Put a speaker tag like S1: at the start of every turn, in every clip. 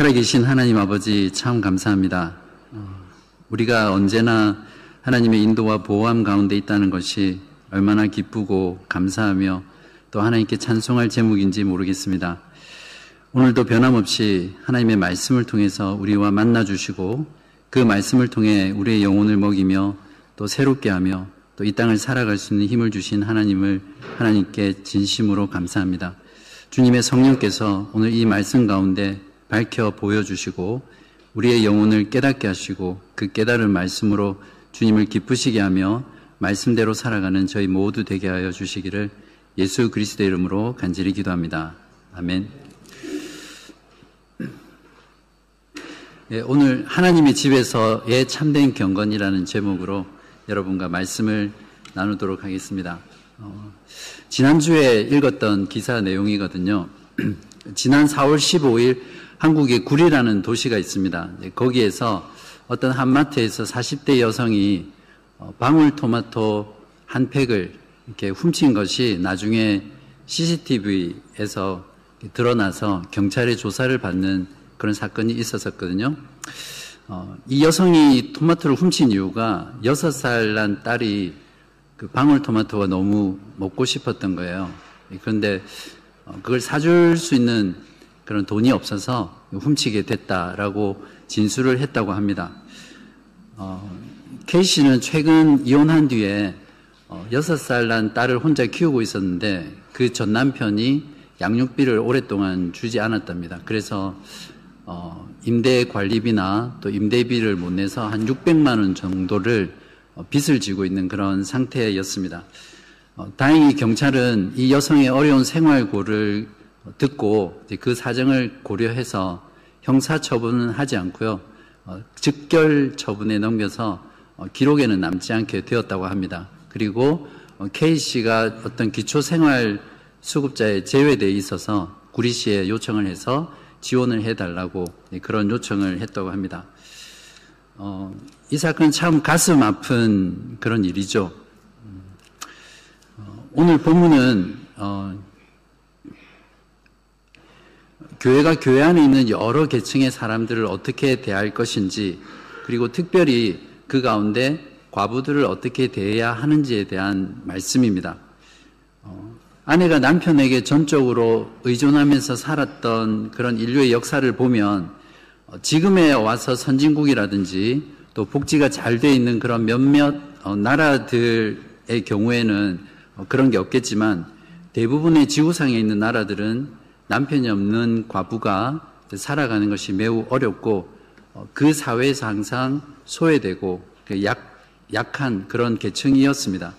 S1: 살아계신 하나님 아버지 참 감사합니다. 어, 우리가 언제나 하나님의 인도와 보호함 가운데 있다는 것이 얼마나 기쁘고 감사하며 또 하나님께 찬송할 제목인지 모르겠습니다. 오늘도 변함없이 하나님의 말씀을 통해서 우리와 만나 주시고 그 말씀을 통해 우리의 영혼을 먹이며 또 새롭게 하며 또 이 땅을 살아갈 수 있는 힘을 주신 하나님을 하나님께 진심으로 감사합니다. 주님의 성령께서 오늘 이 말씀 가운데 밝혀 보여주시고 우리의 영혼을 깨닫게 하시고 그 깨달은 말씀으로 주님을 기쁘시게 하며 말씀대로 살아가는 저희 모두 되게 하여 주시기를 예수 그리스도의 이름으로 간절히 기도합니다. 아멘. 네, 오늘 하나님의 집에서의 참된 경건이라는 제목으로 여러분과 말씀을 나누도록 하겠습니다. 어, 지난주에 읽었던 기사 내용이거든요. 지난 4월 15일 한국의 구리라는 도시가 있습니다. 거기에서 어떤 한마트에서 40대 여성이 어, 방울토마토 한 팩을 이렇게 훔친 것이 나중에 CCTV에서 드러나서 경찰의 조사를 받는 그런 사건이 있었었거든요. 어, 이 여성이 토마토를 훔친 이유가 6살 난 딸이 그 방울토마토가 너무 먹고 싶었던 거예요. 그런데 어, 그걸 사줄 수 있는 그런 돈이 없어서 훔치게 됐다라고 진술을 했다고 합니다. 어, K 씨는 최근 이혼한 뒤에 어, 6살 난 딸을 혼자 키우고 있었는데 그 전 남편이 양육비를 오랫동안 주지 않았답니다. 그래서 어, 임대 관리비나 또 임대비를 못 내서 한 600만 원 정도를 어, 빚을 지고 있는 그런 상태였습니다. 어, 다행히 경찰은 이 여성의 어려운 생활고를 듣고 그 사정을 고려해서 형사 처분은 하지 않고요. 어, 즉결 처분에 넘겨서 어, 기록에는 남지 않게 되었다고 합니다. 그리고 어, K 씨가 어떤 기초생활 수급자에 제외되어 있어서 구리 씨에 요청을 해서 지원을 해달라고 그런 요청을 했다고 합니다. 어, 이 사건은 참 가슴 아픈 그런 일이죠. 음, 어, 오늘 본문은 어, 교회가 교회 안에 있는 여러 계층의 사람들을 어떻게 대할 것인지 그리고 특별히 그 가운데 과부들을 어떻게 대해야 하는지에 대한 말씀입니다. 어, 아내가 남편에게 전적으로 의존하면서 살았던 그런 인류의 역사를 보면 어, 지금에 와서 선진국이라든지 또 복지가 잘 돼 있는 그런 몇몇 어, 나라들의 경우에는 어, 그런 게 없겠지만 대부분의 지구상에 있는 나라들은 남편이 없는 과부가 살아가는 것이 매우 어렵고 어, 그 사회에서 항상 소외되고 그 약, 약한 그런 계층이었습니다.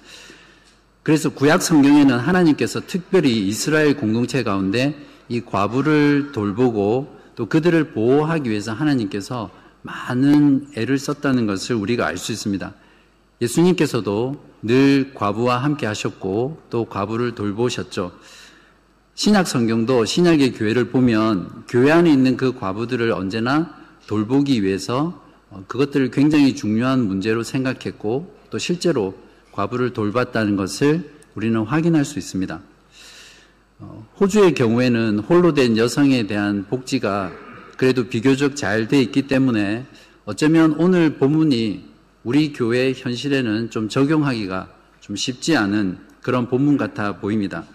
S1: 그래서 구약 성경에는 하나님께서 특별히 이스라엘 공동체 가운데 이 과부를 돌보고 또 그들을 보호하기 위해서 하나님께서 많은 애를 썼다는 것을 우리가 알 수 있습니다. 예수님께서도 늘 과부와 함께 하셨고 또 과부를 돌보셨죠. 신약 성경도 신약의 교회를 보면 교회 안에 있는 그 과부들을 언제나 돌보기 위해서 어, 그것들을 굉장히 중요한 문제로 생각했고 또 실제로 과부를 돌봤다는 것을 우리는 확인할 수 있습니다. 어, 호주의 경우에는 홀로 된 여성에 대한 복지가 그래도 비교적 잘 돼 있기 때문에 어쩌면 오늘 본문이 우리 교회 현실에는 좀 적용하기가 좀 쉽지 않은 그런 본문 같아 보입니다.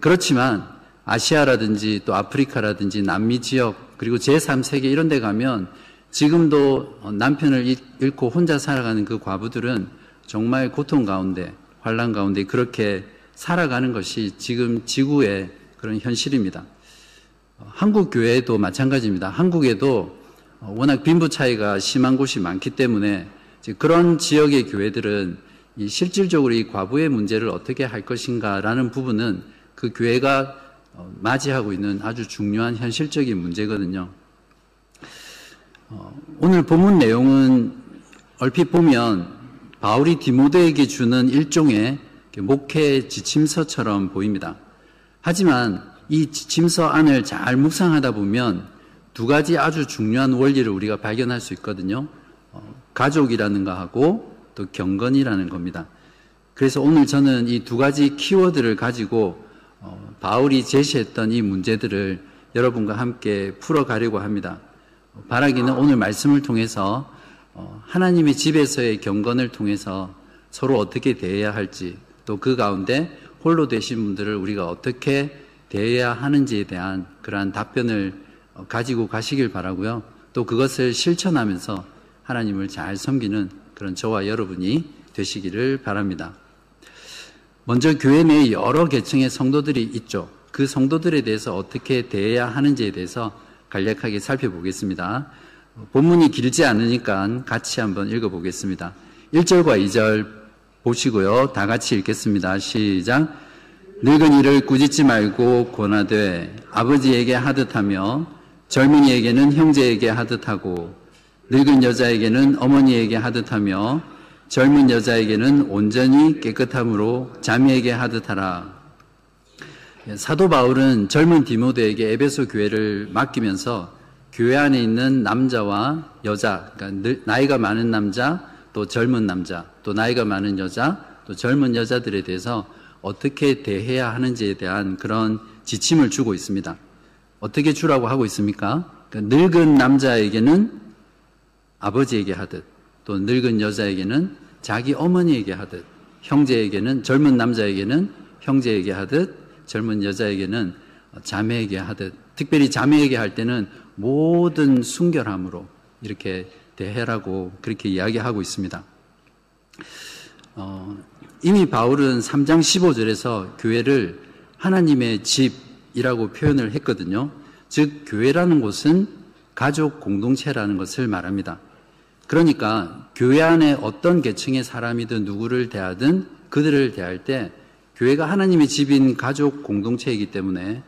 S1: 그렇지만 아시아라든지 또 아프리카라든지 남미 지역 그리고 제3세계 이런 데 가면 지금도 남편을 잃고 혼자 살아가는 그 과부들은 정말 고통 가운데 환란 가운데 그렇게 살아가는 것이 지금 지구의 그런 현실입니다. 한국 교회도 마찬가지입니다. 한국에도 워낙 빈부 차이가 심한 곳이 많기 때문에 그런 지역의 교회들은 실질적으로 이 과부의 문제를 어떻게 할 것인가라는 부분은 그 교회가 어, 맞이하고 있는 아주 중요한 현실적인 문제거든요. 어, 오늘 본문 내용은 얼핏 보면 바울이 디모데에게 주는 일종의 목회 지침서처럼 보입니다. 하지만 이 지침서 안을 잘 묵상하다 보면 두 가지 아주 중요한 원리를 우리가 발견할 수 있거든요. 어, 가족이라는가 하고 또 경건이라는 겁니다. 그래서 오늘 저는 이 두 가지 키워드를 가지고 어, 바울이 제시했던 이 문제들을 여러분과 함께 풀어가려고 합니다. 바라기는 오늘 말씀을 통해서 어, 하나님의 집에서의 경건을 통해서 서로 어떻게 대해야 할지 또 그 가운데 홀로 되신 분들을 우리가 어떻게 대해야 하는지에 대한 그러한 답변을 어, 가지고 가시길 바라고요. 또 그것을 실천하면서 하나님을 잘 섬기는 그런 저와 여러분이 되시기를 바랍니다. 먼저 교회 내에 여러 계층의 성도들이 있죠. 그 성도들에 대해서 어떻게 대해야 하는지에 대해서 간략하게 살펴보겠습니다. 본문이 길지 않으니까 같이 한번 읽어보겠습니다. 1절과 2절 보시고요. 다 같이 읽겠습니다. 시작. 늙은 이를 꾸짖지 말고 권하되 아버지에게 하듯 하며 젊은이에게는 형제에게 하듯 하고 늙은 여자에게는 어머니에게 하듯 하며 젊은 여자에게는 온전히 깨끗함으로 자매에게 하듯 하라. 사도 바울은 젊은 디모데에게 에베소 교회를 맡기면서 교회 안에 있는 남자와 여자, 그러니까 나이가 많은 남자, 또 젊은 남자, 또 나이가 많은 여자, 또 젊은 여자들에 대해서 어떻게 대해야 하는지에 대한 그런 지침을 주고 있습니다. 어떻게 주라고 하고 있습니까? 그러니까 늙은 남자에게는 아버지에게 하듯, 또 늙은 여자에게는 자기 어머니에게 하듯, 형제에게는 젊은 남자에게는 형제에게 하듯, 젊은 여자에게는 자매에게 하듯 특별히 자매에게 할 때는 모든 순결함으로 이렇게 대해라고 그렇게 이야기하고 있습니다. 어, 이미 바울은 3장 15절에서 교회를 하나님의 집이라고 표현을 했거든요. 즉, 교회라는 곳은 가족 공동체라는 것을 말합니다. 그러니까 교회 안에 어떤 계층의 사람이든 누구를 대하든 그들을 대할 때 교회가 하나님의 집인 가족 공동체이기 때문에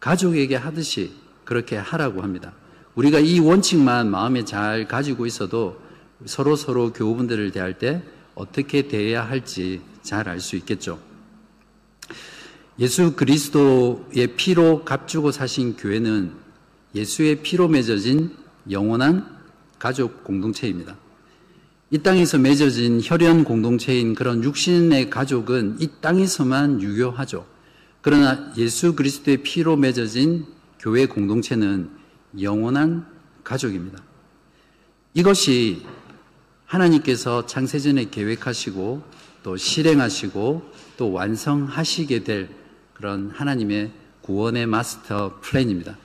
S1: 가족에게 하듯이 그렇게 하라고 합니다. 우리가 이 원칙만 마음에 잘 가지고 있어도 서로 서로 교우분들을 대할 때 어떻게 대해야 할지 잘 알 수 있겠죠. 예수 그리스도의 피로 값주고 사신 교회는 예수의 피로 맺어진 영원한 가족 공동체입니다. 이 땅에서 맺어진 혈연 공동체인 그런 육신의 가족은 이 땅에서만 유효하죠. 그러나 예수 그리스도의 피로 맺어진 교회 공동체는 영원한 가족입니다. 이것이 하나님께서 창세전에 계획하시고 또 실행하시고 또 완성하시게 될 그런 하나님의 구원의 마스터 플랜입니다.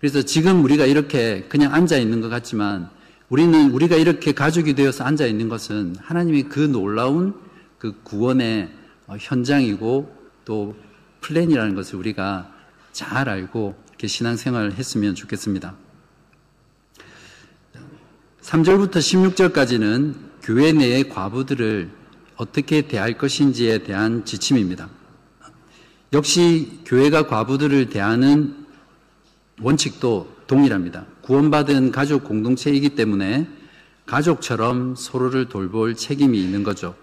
S1: 그래서 지금 우리가 이렇게 그냥 앉아 있는 것 같지만 우리는 우리가 이렇게 가족이 되어서 앉아 있는 것은 하나님의 그 놀라운 그 구원의 어, 현장이고 또 플랜이라는 것을 우리가 잘 알고 이렇게 신앙생활을 했으면 좋겠습니다. 3절부터 16절까지는 교회 내의 과부들을 어떻게 대할 것인지에 대한 지침입니다. 역시 교회가 과부들을 대하는 원칙도 동일합니다. 구원받은 가족 공동체이기 때문에 가족처럼 서로를 돌볼 책임이 있는 거죠.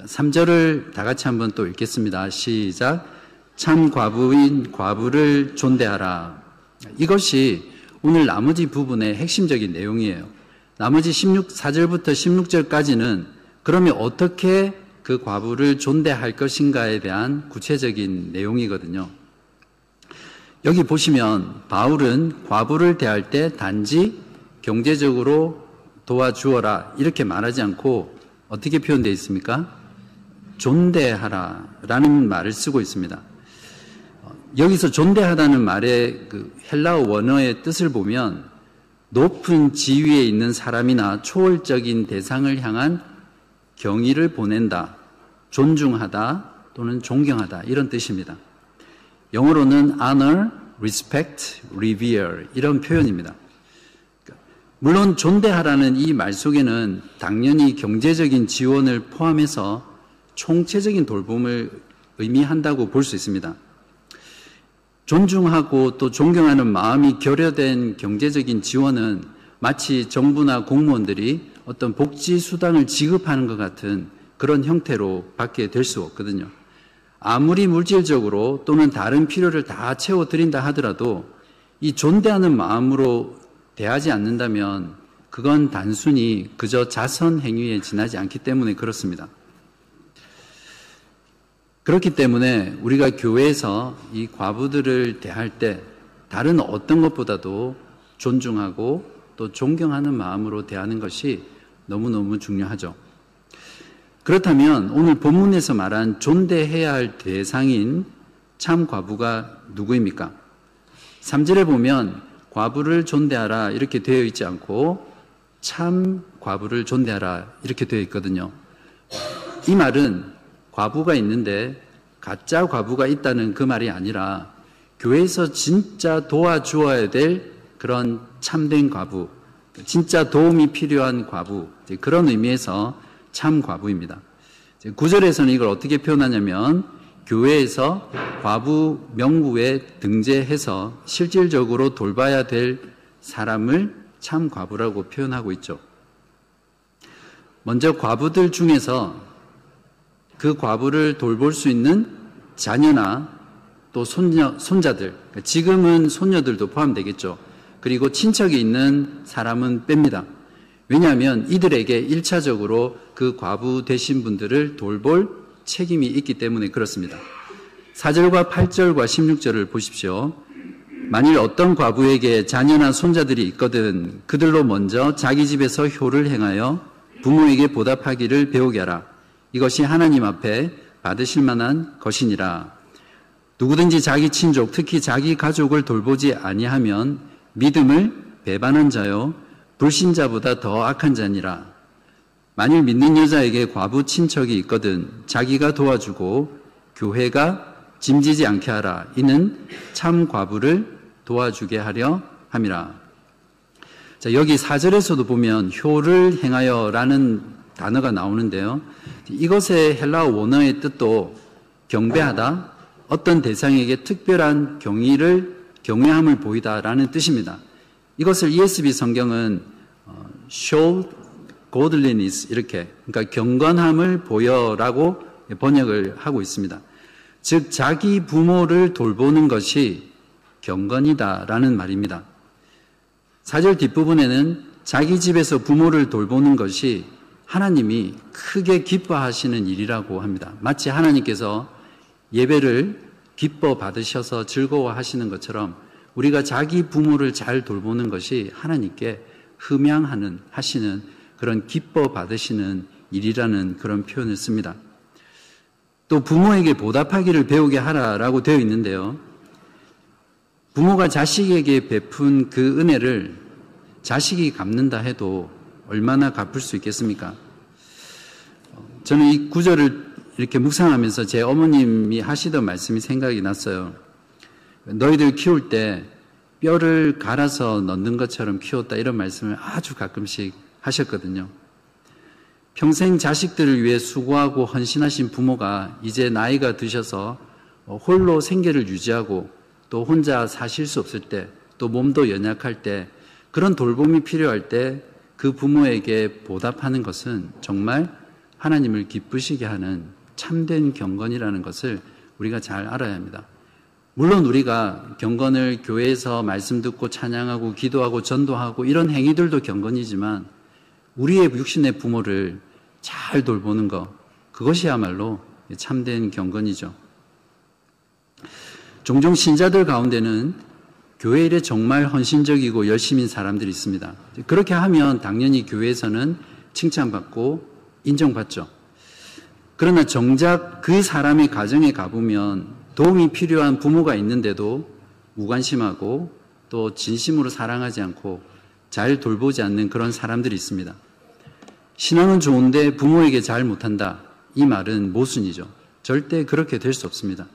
S1: 3절을 다 같이 한번 또 읽겠습니다. 시작. 참 과부인 과부를 존대하라. 이것이 오늘 나머지 부분의 핵심적인 내용이에요. 나머지 16, 4절부터 16절까지는 그러면 어떻게 그 과부를 존대할 것인가에 대한 구체적인 내용이거든요. 여기 보시면 바울은 과부를 대할 때 단지 경제적으로 도와주어라 이렇게 말하지 않고 어떻게 표현되어 있습니까? 존대하라 라는 말을 쓰고 있습니다. 여기서 존대하다는 말의 그 헬라어 원어의 뜻을 보면 높은 지위에 있는 사람이나 초월적인 대상을 향한 경의를 보낸다, 존중하다 또는 존경하다 이런 뜻입니다. 영어로는 honor, respect, revere 이런 표현입니다. 물론 존대하라는 이 말 속에는 당연히 경제적인 지원을 포함해서 총체적인 돌봄을 의미한다고 볼 수 있습니다. 존중하고 또 존경하는 마음이 결여된 경제적인 지원은 마치 정부나 공무원들이 어떤 복지 수당을 지급하는 것 같은 그런 형태로 받게 될 수 없거든요. 아무리 물질적으로 또는 다른 필요를 다 채워드린다 하더라도 이 존대하는 마음으로 대하지 않는다면 그건 단순히 그저 자선 행위에 지나지 않기 때문에 그렇습니다. 그렇기 때문에 우리가 교회에서 이 과부들을 대할 때 다른 어떤 것보다도 존중하고 또 존경하는 마음으로 대하는 것이 너무너무 중요하죠. 그렇다면 오늘 본문에서 말한 존대해야 할 대상인 참 과부가 누구입니까? 3절에 보면 과부를 존대하라 이렇게 되어 있지 않고 참 과부를 존대하라 이렇게 되어 있거든요. 이 말은 과부가 있는데 가짜 과부가 있다는 그 말이 아니라 교회에서 진짜 도와주어야 될 그런 참된 과부, 진짜 도움이 필요한 과부, 그런 의미에서 참 과부입니다. 구절에서는 이걸 어떻게 표현하냐면 교회에서 과부 명부에 등재해서 실질적으로 돌봐야 될 사람을 참 과부라고 표현하고 있죠. 먼저 과부들 중에서 그 과부를 돌볼 수 있는 자녀나 또 손녀, 손자들, 지금은 손녀들도 포함되겠죠. 그리고 친척이 있는 사람은 뺍니다. 왜냐하면 이들에게 1차적으로 그 과부 되신 분들을 돌볼 책임이 있기 때문에 그렇습니다. 4절과 8절과 16절을 보십시오. 만일 어떤 과부에게 자녀나 손자들이 있거든 그들로 먼저 자기 집에서 효를 행하여 부모에게 보답하기를 배우게 하라. 이것이 하나님 앞에 받으실 만한 것이니라. 누구든지 자기 친족, 특히 자기 가족을 돌보지 아니하면 믿음을 배반한 자요 불신자보다 더 악한 자니라. 만일 믿는 여자에게 과부 친척이 있거든 자기가 도와주고 교회가 짐지지 않게 하라. 이는 참 과부를 도와주게 하려 함이라. 자, 여기 사절에서도 보면 효를 행하여라는 단어가 나오는데요. 이것의 헬라어 원어의 뜻도 경배하다, 어떤 대상에게 특별한 경의를 경외함을 보이다라는 뜻입니다. 이것을 ESV 성경은 show godliness 이렇게 그러니까 경건함을 보여라고 번역을 하고 있습니다. 즉 자기 부모를 돌보는 것이 경건이다라는 말입니다. 사절 뒷부분에는 자기 집에서 부모를 돌보는 것이 하나님이 크게 기뻐하시는 일이라고 합니다. 마치 하나님께서 예배를 기뻐 받으셔서 즐거워 하시는 것처럼 우리가 자기 부모를 잘 돌보는 것이 하나님께 흠양하는 하시는 그런 기뻐 받으시는 일이라는 그런 표현을 씁니다. 또 부모에게 보답하기를 배우게 하라라고 되어 있는데요. 부모가 자식에게 베푼 그 은혜를 자식이 갚는다 해도 얼마나 갚을 수 있겠습니까? 저는 이 구절을 이렇게 묵상하면서 제 어머님이 하시던 말씀이 생각이 났어요. 너희들 키울 때 뼈를 갈아서 넣는 것처럼 키웠다 이런 말씀을 아주 가끔씩 하셨거든요. 평생 자식들을 위해 수고하고 헌신하신 부모가 이제 나이가 드셔서 홀로 생계를 유지하고 또 혼자 사실 수 없을 때 또 몸도 연약할 때 그런 돌봄이 필요할 때 그 부모에게 보답하는 것은 정말 하나님을 기쁘시게 하는 참된 경건이라는 것을 우리가 잘 알아야 합니다. 물론 우리가 경건을 교회에서 말씀 듣고 찬양하고 기도하고 전도하고 이런 행위들도 경건이지만 우리의 육신의 부모를 잘 돌보는 것 그것이야말로 참된 경건이죠. 종종 신자들 가운데는 교회 일에 정말 헌신적이고 열심인 사람들이 있습니다. 그렇게 하면 당연히 교회에서는 칭찬받고 인정받죠. 그러나 정작 그 사람의 가정에 가보면 도움이 필요한 부모가 있는데도 무관심하고 또 진심으로 사랑하지 않고 잘 돌보지 않는 그런 사람들이 있습니다. 신앙은 좋은데 부모에게 잘 못한다. 이 말은 모순이죠. 절대 그렇게 될 수 없습니다.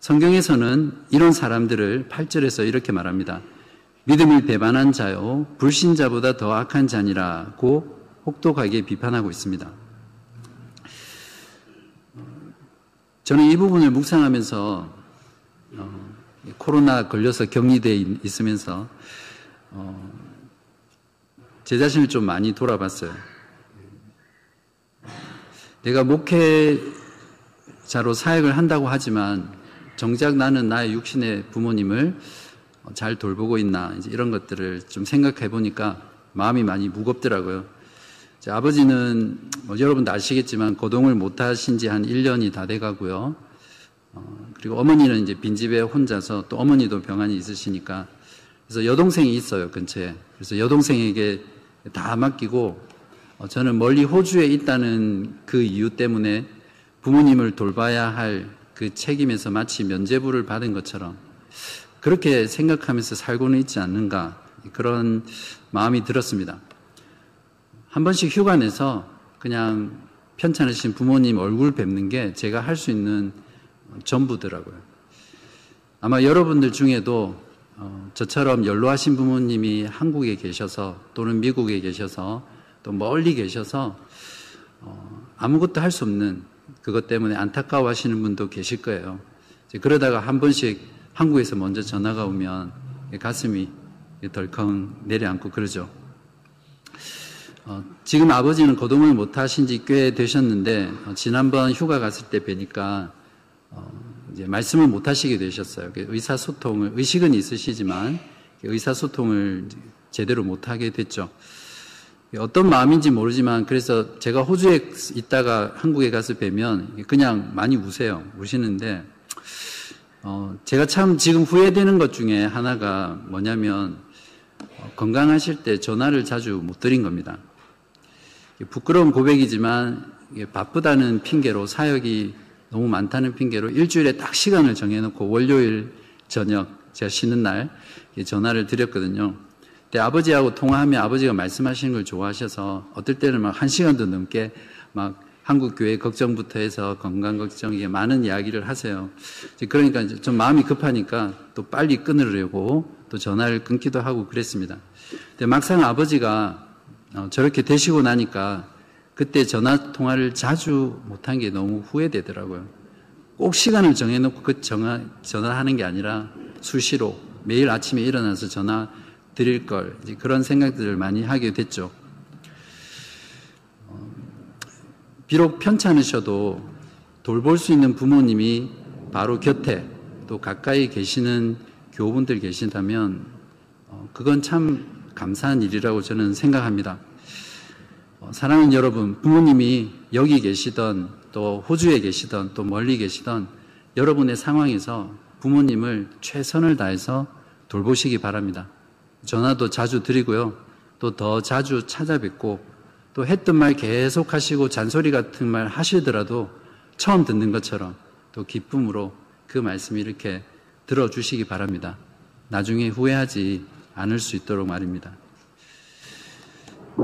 S1: 성경에서는 이런 사람들을 8절에서 이렇게 말합니다. 믿음을 배반한 자요, 불신자보다 더 악한 자니라고 혹독하게 비판하고 있습니다. 저는 이 부분을 묵상하면서 어, 코로나 걸려서 격리돼 있으면서 어, 제 자신을 좀 많이 돌아봤어요. 내가 목회자로 사역을 한다고 하지만 정작 나는 나의 육신의 부모님을 잘 돌보고 있나 이런 것들을 좀 생각해 보니까 마음이 많이 무겁더라고요. 아버지는 뭐 여러분도 아시겠지만 거동을 못 하신 지 한 1년이 다 돼 가고요. 어, 그리고 어머니는 이제 빈집에 혼자서 또 어머니도 병환이 있으시니까 그래서 여동생이 있어요 근처에. 그래서 여동생에게 다 맡기고 어, 저는 멀리 호주에 있다는 그 이유 때문에 부모님을 돌봐야 할 그 책임에서 마치 면제부를 받은 것처럼 그렇게 생각하면서 살고는 있지 않는가 그런 마음이 들었습니다. 한 번씩 휴가 내서 그냥 편찮으신 부모님 얼굴 뵙는 게 제가 할 수 있는 전부더라고요. 아마 여러분들 중에도 어, 저처럼 연로하신 부모님이 한국에 계셔서 또는 미국에 계셔서 또 멀리 계셔서 어, 아무것도 할 수 없는 그것 때문에 안타까워 하시는 분도 계실 거예요. 그러다가 한 번씩 한국에서 먼저 전화가 오면 가슴이 덜컹 내려앉고 그러죠. 어, 지금 아버지는 거동을 못 하신 지 꽤 되셨는데, 어, 지난번 휴가 갔을 때 뵈니까, 어, 이제 말씀을 못 하시게 되셨어요. 의사소통을, 의식은 있으시지만, 의사소통을 제대로 못 하게 됐죠. 어떤 마음인지 모르지만, 그래서 제가 호주에 있다가 한국에 가서 뵈면, 그냥 많이 우세요. 우시는데, 어, 제가 참 지금 후회되는 것 중에 하나가 뭐냐면, 어, 건강하실 때 전화를 자주 못 드린 겁니다. 부끄러운 고백이지만 바쁘다는 핑계로 사역이 너무 많다는 핑계로 일주일에 딱 시간을 정해놓고 월요일 저녁 제가 쉬는 날 전화를 드렸거든요. 근데 아버지하고 통화하면 아버지가 말씀하시는 걸 좋아하셔서 어떨 때는 막 한 시간도 넘게 막 한국 교회 걱정부터 해서 건강 걱정 이게 많은 이야기를 하세요. 그러니까 좀 마음이 급하니까 또 빨리 끊으려고 또 전화를 끊기도 하고 그랬습니다. 근데 막상 아버지가 어, 저렇게 되시고 나니까 그때 전화 통화를 자주 못한 게 너무 후회되더라고요. 꼭 시간을 정해놓고 그 전화, 전화하는 게 아니라 수시로 매일 아침에 일어나서 전화 드릴 걸 그런 생각들을 많이 하게 됐죠. 어, 비록 편찮으셔도 돌볼 수 있는 부모님이 바로 곁에 또 가까이 계시는 교우분들 계신다면 어, 그건 참 감사한 일이라고 저는 생각합니다. 어, 사랑하는 여러분, 부모님이 여기 계시던 또 호주에 계시던 또 멀리 계시던 여러분의 상황에서 부모님을 최선을 다해서 돌보시기 바랍니다. 전화도 자주 드리고요. 또 더 자주 찾아뵙고 또 했던 말 계속 하시고 잔소리 같은 말 하시더라도 처음 듣는 것처럼 또 기쁨으로 그 말씀 이렇게 들어주시기 바랍니다. 나중에 후회하지 않을 수 있도록 말입니다.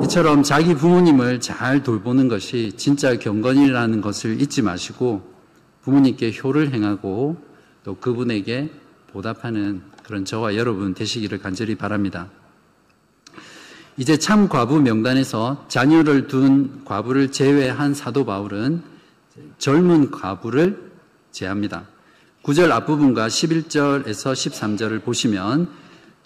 S1: 이처럼 자기 부모님을 잘 돌보는 것이 진짜 경건이라는 것을 잊지 마시고 부모님께 효를 행하고 또 그분에게 보답하는 그런 저와 여러분 되시기를 간절히 바랍니다. 이제 참 과부 명단에서 자녀를 둔 과부를 제외한 사도 바울은 젊은 과부를 제합니다. 9절 앞부분과 11절에서 13절을 보시면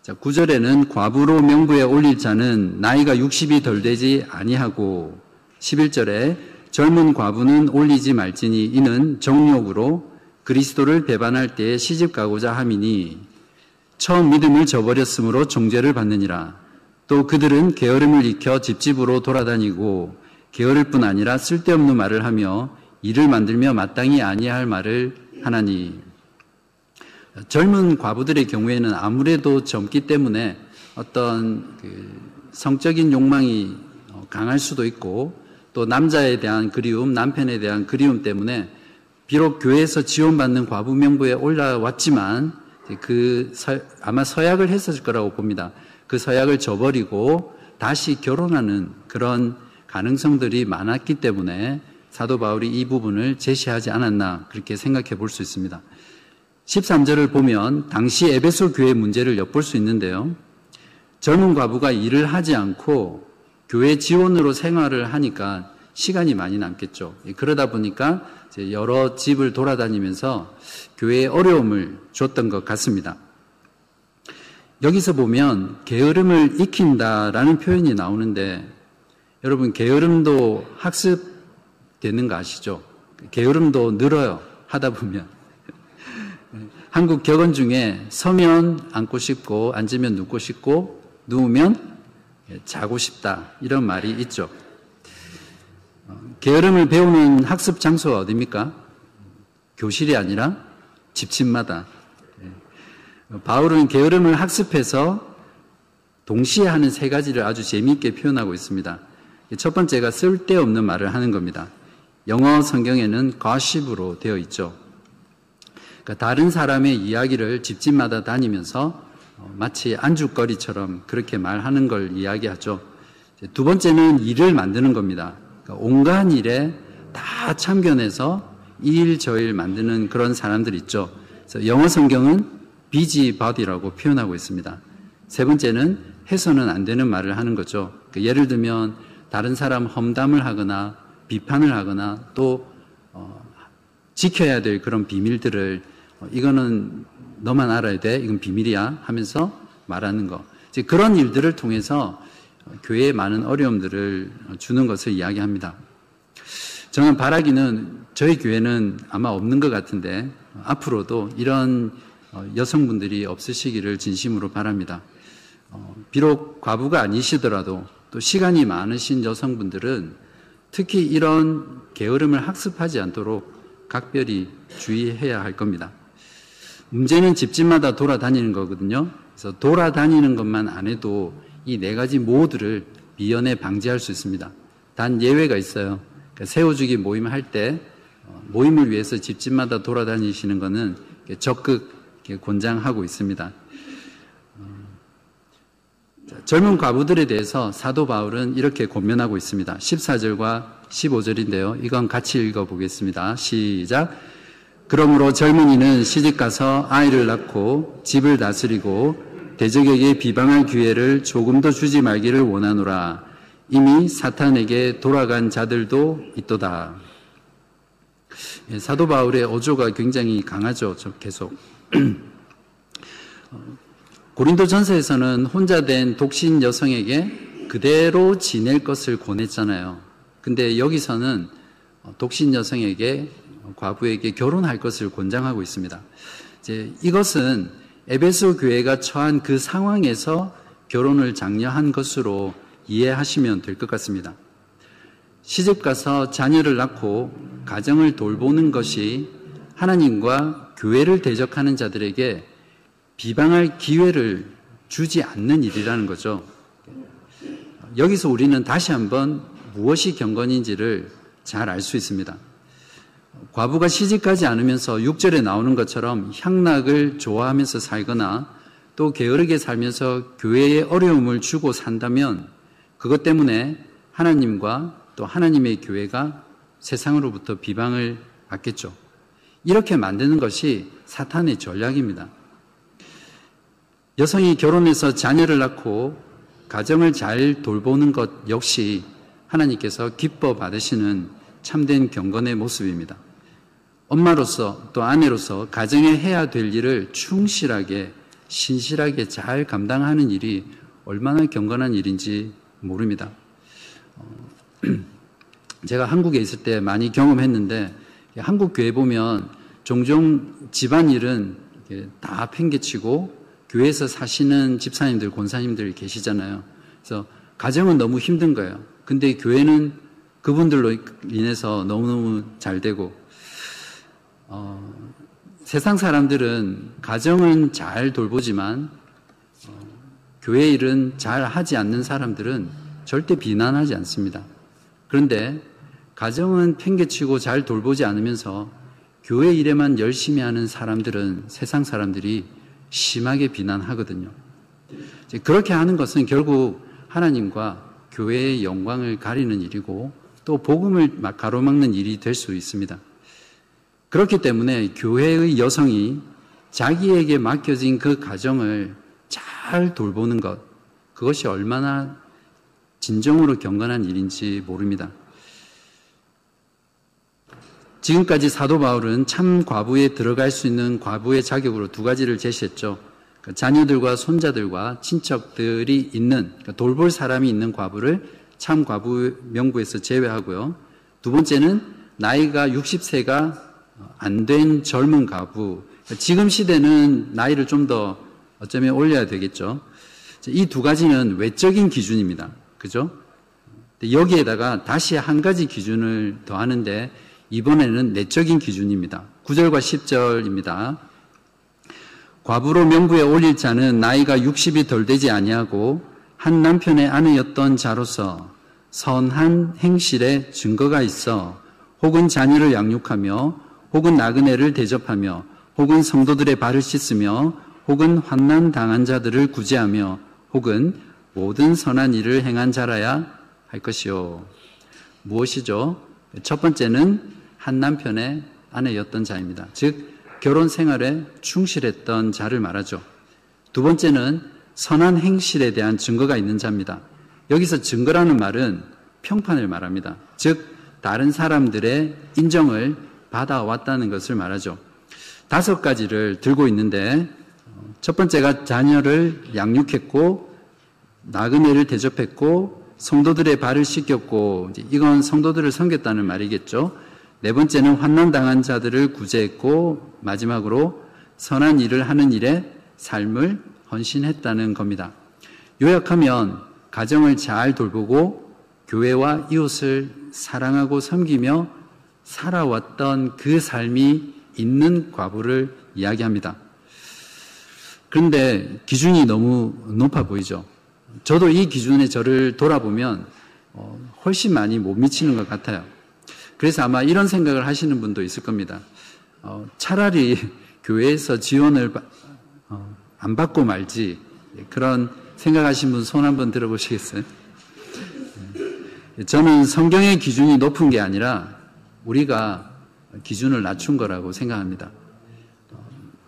S1: 자, 9절에는 과부로 명부에 올릴 자는 나이가 60이 덜 되지 아니하고 11절에 젊은 과부는 올리지 말지니 이는 정욕으로 그리스도를 배반할 때에 시집 가고자 함이니 처음 믿음을 저버렸으므로 정죄를 받느니라. 또 그들은 게으름을 익혀 집집으로 돌아다니고 게으를 뿐 아니라 쓸데없는 말을 하며 일을 만들며 마땅히 아니할 말을 하나니 젊은 과부들의 경우에는 아무래도 젊기 때문에 어떤 그 성적인 욕망이 어, 강할 수도 있고 또 남자에 대한 그리움, 남편에 대한 그리움 때문에 비록 교회에서 지원받는 과부 명부에 올라왔지만 그 서, 아마 서약을 했었을 거라고 봅니다. 그 서약을 저버리고 다시 결혼하는 그런 가능성들이 많았기 때문에 사도 바울이 이 부분을 제시하지 않았나 그렇게 생각해 볼 수 있습니다. 13절을 보면 당시 에베소 교회 문제를 엿볼 수 있는데요. 젊은 과부가 일을 하지 않고 교회 지원으로 생활을 하니까 시간이 많이 남겠죠. 그러다 보니까 여러 집을 돌아다니면서 교회에 어려움을 줬던 것 같습니다. 여기서 보면 게으름을 익힌다라는 표현이 나오는데 여러분 게으름도 학습되는 거 아시죠? 게으름도 늘어요. 하다 보면. 한국 격언 중에 서면 앉고 싶고 앉으면 눕고 싶고 누우면 자고 싶다 이런 말이 있죠. 게으름을 배우는 학습 장소가 어디입니까? 교실이 아니라 집집마다. 예. 바울은 게으름을 학습해서 동시에 하는 세 가지를 아주 재미있게 표현하고 있습니다. 첫 번째가 쓸데없는 말을 하는 겁니다. 영어 성경에는 gossip으로 되어 있죠. 그러니까 다른 사람의 이야기를 집집마다 다니면서 어, 마치 안주거리처럼 그렇게 말하는 걸 이야기하죠. 두 번째는 일을 만드는 겁니다. 그러니까 온갖 일에 다 참견해서 이 일 저 일 만드는 그런 사람들 있죠. 그래서 영어 성경은 busybody 라고 표현하고 있습니다. 세 번째는 해서는 안 되는 말을 하는 거죠. 그러니까 예를 들면 다른 사람 험담을 하거나 비판을 하거나 또 어, 지켜야 될 그런 비밀들을 어, 이거는 너만 알아야 돼. 이건 비밀이야. 하면서 말하는 거. 이제 그런 일들을 통해서 교회에 많은 어려움들을 주는 것을 이야기합니다. 저는 바라기는 저희 교회는 아마 없는 것 같은데 앞으로도 이런 어, 여성분들이 없으시기를 진심으로 바랍니다. 어, 비록 과부가 아니시더라도 또 시간이 많으신 여성분들은 특히 이런 게으름을 학습하지 않도록 각별히 주의해야 할 겁니다. 문제는 집집마다 돌아다니는 거거든요. 그래서 돌아다니는 것만 안 해도 이 네 가지 모두를 미연에 방지할 수 있습니다. 단 예외가 있어요. 그러니까 세워주기 모임을 할때 어, 모임을 위해서 집집마다 돌아다니시는 것은 적극 권장하고 있습니다. 어, 젊은 과부들에 대해서 사도 바울은 이렇게 권면하고 있습니다. 14절과 15절인데요. 이건 같이 읽어보겠습니다. 시작. 그러므로 젊은이는 시집가서 아이를 낳고 집을 다스리고 대적에게 비방할 기회를 조금 더 주지 말기를 원하노라. 이미 사탄에게 돌아간 자들도 있도다. 예, 사도 바울의 어조가 굉장히 강하죠. 계속. 고린도 전서에서는 혼자 된 독신 여성에게 그대로 지낼 것을 권했잖아요. 근데 여기서는 독신 여성에게 과부에게 결혼할 것을 권장하고 있습니다. 이제 이것은 에베소 교회가 처한 그 상황에서 결혼을 장려한 것으로 이해하시면 될 것 같습니다. 시집 가서 자녀를 낳고 가정을 돌보는 것이 하나님과 교회를 대적하는 자들에게 비방할 기회를 주지 않는 일이라는 거죠. 여기서 우리는 다시 한번 무엇이 경건인지를 잘 알 수 있습니다. 과부가 시집가지 않으면서 6절에 나오는 것처럼 향락을 좋아하면서 살거나 또 게으르게 살면서 교회에 어려움을 주고 산다면 그것 때문에 하나님과 또 하나님의 교회가 세상으로부터 비방을 받겠죠. 이렇게 만드는 것이 사탄의 전략입니다. 여성이 결혼해서 자녀를 낳고 가정을 잘 돌보는 것 역시 하나님께서 기뻐 받으시는 참된 경건의 모습입니다. 엄마로서 또 아내로서 가정에 해야 될 일을 충실하게 신실하게 잘 감당하는 일이 얼마나 경건한 일인지 모릅니다. 어, 제가 한국에 있을 때 많이 경험했는데 한국 교회 보면 종종 집안일은 다 팽개치고 교회에서 사시는 집사님들, 권사님들 계시잖아요. 그래서 가정은 너무 힘든 거예요. 근데 교회는 그분들로 인해서 너무너무 잘 되고 어, 세상 사람들은 가정은 잘 돌보지만 어, 교회 일은 잘 하지 않는 사람들은 절대 비난하지 않습니다. 그런데 가정은 팽개치고 잘 돌보지 않으면서 교회 일에만 열심히 하는 사람들은 세상 사람들이 심하게 비난하거든요. 그렇게 하는 것은 결국 하나님과 교회의 영광을 가리는 일이고 또 복음을 가로막는 일이 될 수 있습니다. 그렇기 때문에 교회의 여성이 자기에게 맡겨진 그 가정을 잘 돌보는 것, 그것이 얼마나 진정으로 경건한 일인지 모릅니다. 지금까지 사도 바울은 참 과부에 들어갈 수 있는 과부의 자격으로 두 가지를 제시했죠. 그러니까 자녀들과 손자들과 친척들이 있는 그러니까 돌볼 사람이 있는 과부를 참 과부 명부에서 제외하고요. 두 번째는 나이가 60세가 안 된 젊은. 그러니까 지금 시대는 나이를 좀 더 어쩌면 올려야 되겠죠. 이 두 가지는 외적인 기준입니다. 그죠? 여기에다가 다시 한 가지 기준을 더하는데 이번에는 내적인 기준입니다. 9절과 10절입니다. 과부로 명부에 올릴 자는 나이가 60이 덜 되지 아니하고 한 남편의 아내였던 자로서 선한 행실에 증거가 있어 혹은 자녀를 양육하며 혹은 나그네를 대접하며 혹은 성도들의 발을 씻으며 혹은 환난 당한 자들을 구제하며 혹은 모든 선한 일을 행한 자라야 할 것이요. 무엇이죠? 첫 번째는 한 남편의 아내였던 자입니다. 즉, 결혼 생활에 충실했던 자를 말하죠. 두 번째는 선한 행실에 대한 증거가 있는 자입니다. 여기서 증거라는 말은 평판을 말합니다. 즉, 다른 사람들의 인정을 받아왔다는 것을 말하죠. 다섯 가지를 들고 있는데, 첫 번째가 자녀를 양육했고, 나그네를 대접했고, 성도들의 발을 씻겼고, 이건 성도들을 섬겼다는 말이겠죠. 네 번째는 환난 당한 자들을 구제했고, 마지막으로 선한 일을 하는 일에 삶을 헌신했다는 겁니다. 요약하면 가정을 잘 돌보고 교회와 이웃을 사랑하고 섬기며 살아왔던 그 삶이 있는 과부를 이야기합니다. 그런데 기준이 너무 높아 보이죠. 저도 이 기준에 저를 돌아보면 어, 훨씬 많이 못 미치는 것 같아요. 그래서 아마 이런 생각을 하시는 분도 있을 겁니다. 어, 차라리 교회에서 지원을 어, 안 받고 말지 그런 생각하신 분 손 한번 들어보시겠어요? 네. 저는 성경의 기준이 높은 게 아니라 우리가 기준을 낮춘 거라고 생각합니다.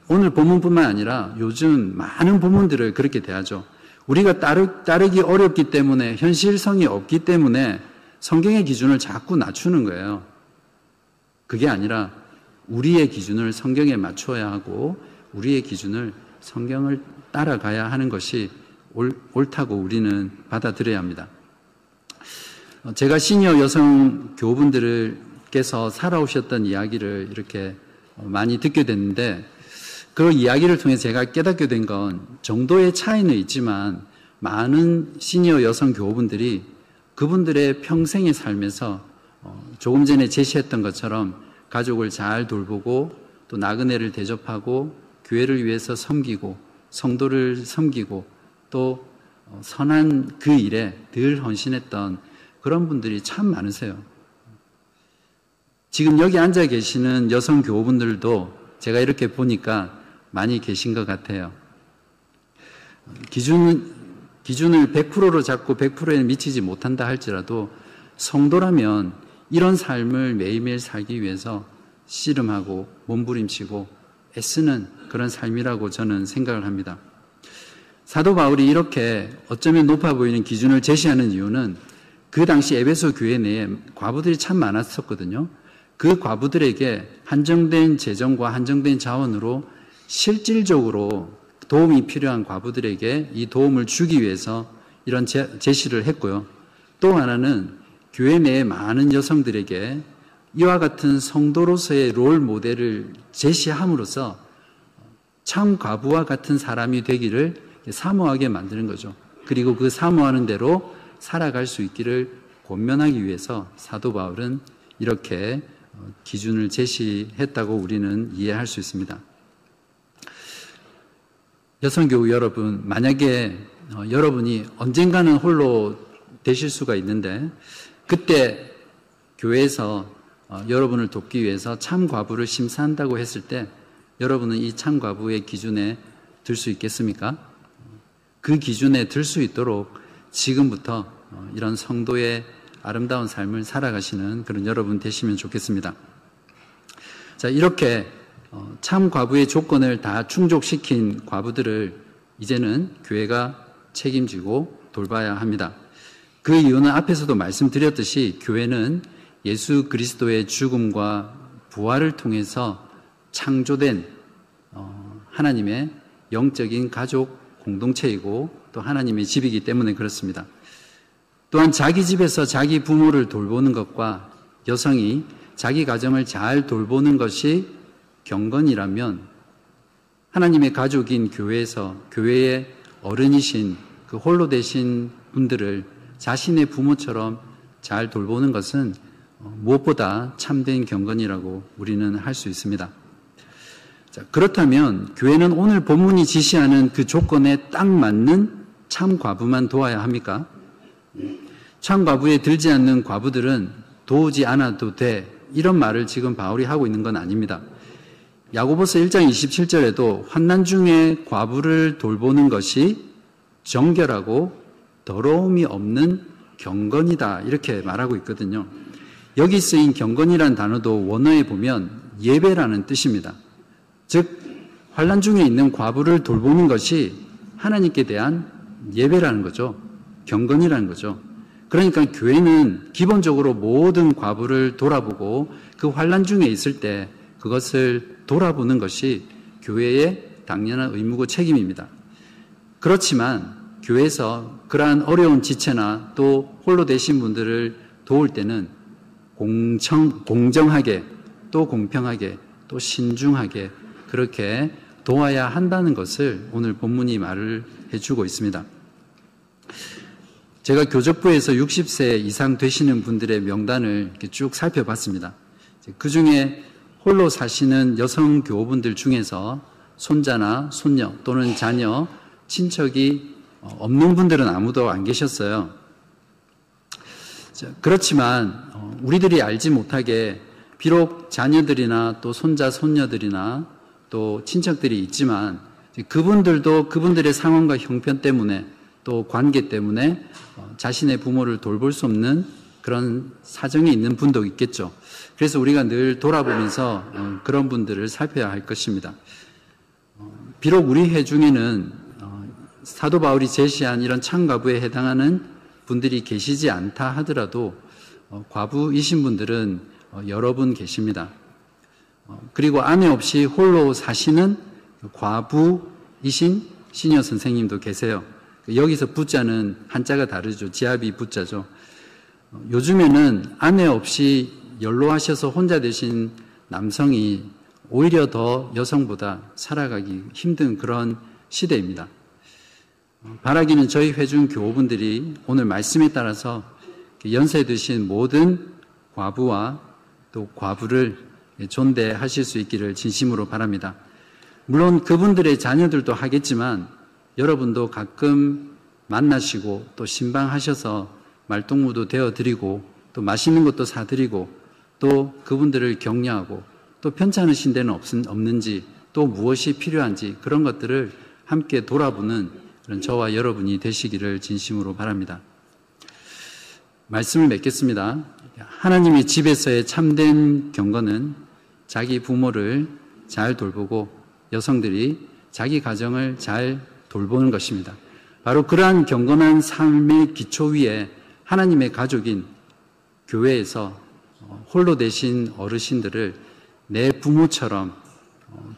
S1: 오늘 본문뿐만 아니라 요즘 많은 본문들을 그렇게 대하죠. 우리가 따르, 따르기 어렵기 때문에 현실성이 없기 때문에 성경의 기준을 자꾸 낮추는 거예요. 그게 아니라 우리의 기준을 성경에 맞춰야 하고 우리의 기준을 성경을 따라가야 하는 것이 옳, 옳다고 우리는 받아들여야 합니다. 어, 제가 시니어 여성 교우분들 께서 살아오셨던 이야기를 이렇게 많이 듣게 됐는데 그 이야기를 통해 제가 깨닫게 된 건 정도의 차이는 있지만 많은 시니어 여성 교우분들이 그분들의 평생의 삶에서 어, 조금 전에 제시했던 것처럼 가족을 잘 돌보고 또 나그네를 대접하고 교회를 위해서 섬기고 성도를 섬기고 또 어, 선한 그 일에 늘 헌신했던 그런 분들이 참 많으세요. 지금 여기 앉아 계시는 여성 교우분들도 제가 이렇게 보니까 많이 계신 것 같아요. 기준, 기준을 100%로 잡고 100%에 미치지 못한다 할지라도 성도라면 이런 삶을 매일매일 살기 위해서 씨름하고 몸부림치고 애쓰는 그런 삶이라고 저는 생각을 합니다. 사도 바울이 이렇게 어쩌면 높아 보이는 기준을 제시하는 이유는 그 당시 에베소 교회 내에 과부들이 참 많았었거든요. 그 과부들에게 한정된 재정과 한정된 자원으로 실질적으로 도움이 필요한 과부들에게 이 도움을 주기 위해서 이런 제시를 했고요. 또 하나는 교회 내의 많은 여성들에게 이와 같은 성도로서의 롤 모델을 제시함으로써 참 과부와 같은 사람이 되기를 사모하게 만드는 거죠. 그리고 그 사모하는 대로 살아갈 수 있기를 권면하기 위해서 사도 바울은 이렇게 기준을 제시했다고 우리는 이해할 수 있습니다. 여성교우 여러분, 만약에 어, 여러분이 언젠가는 홀로 되실 수가 있는데, 그때 교회에서 어, 여러분을 돕기 위해서 참과부를 심사한다고 했을 때, 여러분은 이 참과부의 기준에 들 수 있겠습니까? 그 기준에 들 수 있도록 지금부터 어, 이런 성도의 아름다운 삶을 살아가시는 그런 여러분 되시면 좋겠습니다. 자, 이렇게 어, 참 과부의 조건을 다 충족시킨 과부들을 이제는 교회가 책임지고 돌봐야 합니다. 그 이유는 앞에서도 말씀드렸듯이 교회는 예수 그리스도의 죽음과 부활을 통해서 창조된 어, 하나님의 영적인 가족 공동체이고 또 하나님의 집이기 때문에 그렇습니다. 또한 자기 집에서 자기 부모를 돌보는 것과 여성이 자기 가정을 잘 돌보는 것이 경건이라면 하나님의 가족인 교회에서 교회의 어른이신 그 홀로 되신 분들을 자신의 부모처럼 잘 돌보는 것은 무엇보다 참된 경건이라고 우리는 할 수 있습니다. 자, 그렇다면 교회는 오늘 본문이 지시하는 그 조건에 딱 맞는 참 과부만 도와야 합니까? 참 과부에 들지 않는 과부들은 도우지 않아도 돼. 이런 말을 지금 바울이 하고 있는 건 아닙니다. 야고보서 1장 27절에도 환난 중에 과부를 돌보는 것이 정결하고 더러움이 없는 경건이다. 이렇게 말하고 있거든요. 여기 쓰인 경건이란 단어도 원어에 보면 예배라는 뜻입니다. 즉, 환란 중에 있는 과부를 돌보는 것이 하나님께 대한 예배라는 거죠. 경건이라는 거죠. 그러니까 교회는 기본적으로 모든 과부를 돌아보고 그 환란 중에 있을 때 그것을 돌아보는 것이 교회의 당연한 의무고 책임입니다. 그렇지만 교회에서 그러한 어려운 지체나 또 홀로 되신 분들을 도울 때는 공정, 공정하게 또 공평하게 또 신중하게 그렇게 도와야 한다는 것을 오늘 본문이 말을 해주고 있습니다. 제가 교적부에서 60세 이상 되시는 분들의 명단을 쭉 살펴봤습니다. 그 중에 홀로 사시는 여성 교우분들 중에서 손자나 손녀 또는 자녀, 친척이 없는 분들은 아무도 안 계셨어요. 그렇지만 어, 우리들이 알지 못하게 비록 자녀들이나 또 손자, 손녀들이나 또 친척들이 있지만 그분들도 그분들의 상황과 형편 때문에 또 관계 때문에 어, 자신의 부모를 돌볼 수 없는 그런 사정이 있는 분도 있겠죠. 그래서 우리가 늘 돌아보면서 어, 그런 분들을 살펴야 할 것입니다. 비록 우리 회 중에는 사도 바울이 제시한 이런 창가부에 해당하는 분들이 계시지 않다 하더라도 과부이신 분들은 어, 여러 분 계십니다. 어, 그리고 아내 없이 홀로 사시는 과부이신 시녀 선생님도 계세요. 여기서 부자는 한자가 다르죠. 지압이 부자죠. 어, 요즘에는 아내 없이 연로하셔서 혼자 되신 남성이 오히려 더 여성보다 살아가기 힘든 그런 시대입니다. 바라기는 저희 회중 교우분들이 오늘 말씀에 따라서 연세 드신 모든 과부와 또 과부를 존대하실 수 있기를 진심으로 바랍니다. 물론 그분들의 자녀들도 하겠지만 여러분도 가끔 만나시고 또 신방하셔서 말동무도 되어 드리고 또 맛있는 것도 사 드리고 또 그분들을 격려하고 또 편찮으신 데는 없는지 또 무엇이 필요한지 그런 것들을 함께 돌아보는 그런 저와 여러분이 되시기를 진심으로 바랍니다. 말씀을 맺겠습니다. 하나님의 집에서의 참된 경건은 자기 부모를 잘 돌보고 여성들이 자기 가정을 잘 돌보는 것입니다. 바로 그러한 경건한 삶의 기초 위에 하나님의 가족인 교회에서 홀로 되신 어르신들을 내 부모처럼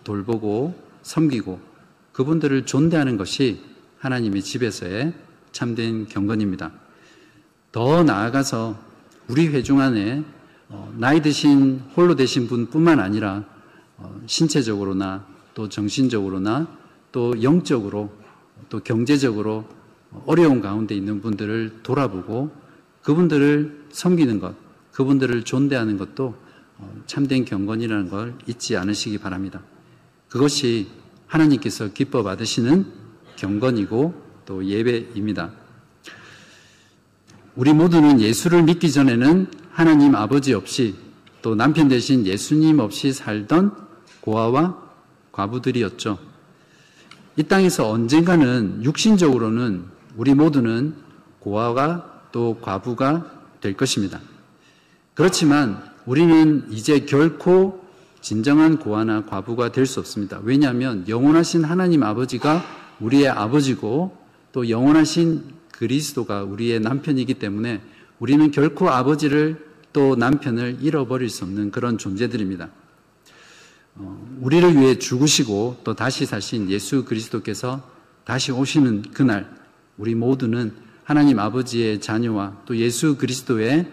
S1: 돌보고 섬기고 그분들을 존대하는 것이 하나님의 집에서의 참된 경건입니다. 더 나아가서 우리 회중 안에 어, 나이 드신 홀로 되신 분뿐만 아니라 어, 신체적으로나 또 정신적으로나 또 영적으로 또 경제적으로 어려운 가운데 있는 분들을 돌아보고 그분들을 섬기는 것, 그분들을 존대하는 것도 어, 참된 경건이라는 걸 잊지 않으시기 바랍니다. 그것이 하나님께서 기뻐 받으시는 경건이고 또 예배입니다. 우리 모두는 예수를 믿기 전에는 하나님 아버지 없이 또 남편 대신 예수님 없이 살던 고아와 과부들이었죠. 이 땅에서 언젠가는 육신적으로는 우리 모두는 고아가 또 과부가 될 것입니다. 그렇지만 우리는 이제 결코 진정한 고아나 과부가 될 수 없습니다. 왜냐하면 영원하신 하나님 아버지가 우리의 아버지고 또 영원하신 그리스도가 우리의 남편이기 때문에 우리는 결코 아버지를 또 남편을 잃어버릴 수 없는 그런 존재들입니다. 어, 우리를 위해 죽으시고 또 다시 사신 예수 그리스도께서 다시 오시는 그날 우리 모두는 하나님 아버지의 자녀와 또 예수 그리스도의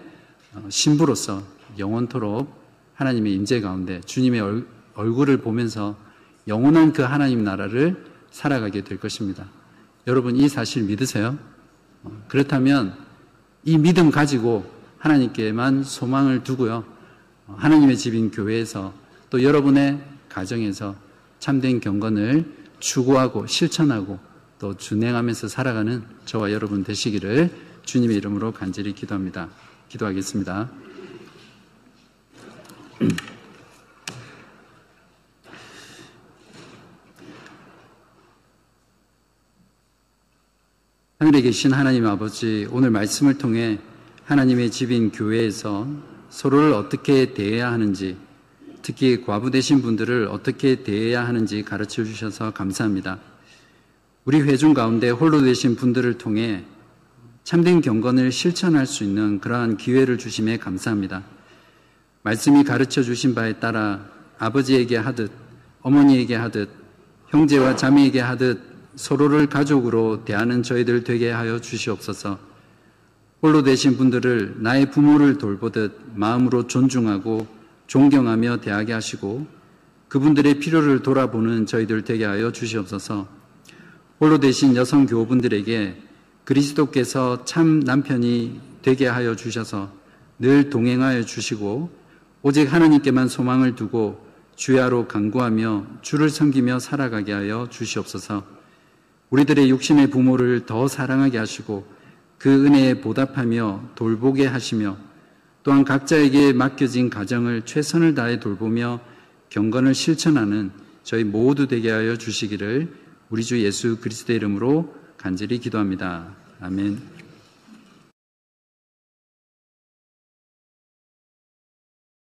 S1: 어, 신부로서 영원토록 하나님의 임재 가운데 주님의 얼굴을 보면서 영원한 그 하나님 나라를 살아가게 될 것입니다. 여러분 이 사실 믿으세요? 그렇다면 이 믿음 가지고 하나님께만 소망을 두고요. 하나님의 집인 교회에서 또 여러분의 가정에서 참된 경건을 추구하고 실천하고 또 준행하면서 살아가는 저와 여러분 되시기를 주님의 이름으로 간절히 기도합니다. 기도하겠습니다. 하늘에 계신 하나님 아버지, 오늘 말씀을 통해 하나님의 집인 교회에서 서로를 어떻게 대해야 하는지, 특히 과부 되신 분들을 어떻게 대해야 하는지 가르쳐 주셔서 감사합니다. 우리 회중 가운데 홀로 되신 분들을 통해 참된 경건을 실천할 수 있는 그러한 기회를 주심에 감사합니다. 말씀이 가르쳐 주신 바에 따라 아버지에게 하듯, 어머니에게 하듯, 형제와 자매에게 하듯 서로를 가족으로 대하는 저희들 되게 하여 주시옵소서. 홀로 되신 분들을 나의 부모를 돌보듯 마음으로 존중하고 존경하며 대하게 하시고 그분들의 필요를 돌아보는 저희들 되게 하여 주시옵소서. 홀로 되신 여성 교우분들에게 그리스도께서 참 남편이 되게 하여 주셔서 늘 동행하여 주시고 오직 하나님께만 소망을 두고 주야로 간구하며 주를 섬기며 살아가게 하여 주시옵소서. 우리들의 육신의 부모를 더 사랑하게 하시고 그 은혜에 보답하며 돌보게 하시며 또한 각자에게 맡겨진 가정을 최선을 다해 돌보며 경건을 실천하는 저희 모두 되게 하여 주시기를 우리 주 예수 그리스도의 이름으로 간절히 기도합니다. 아멘.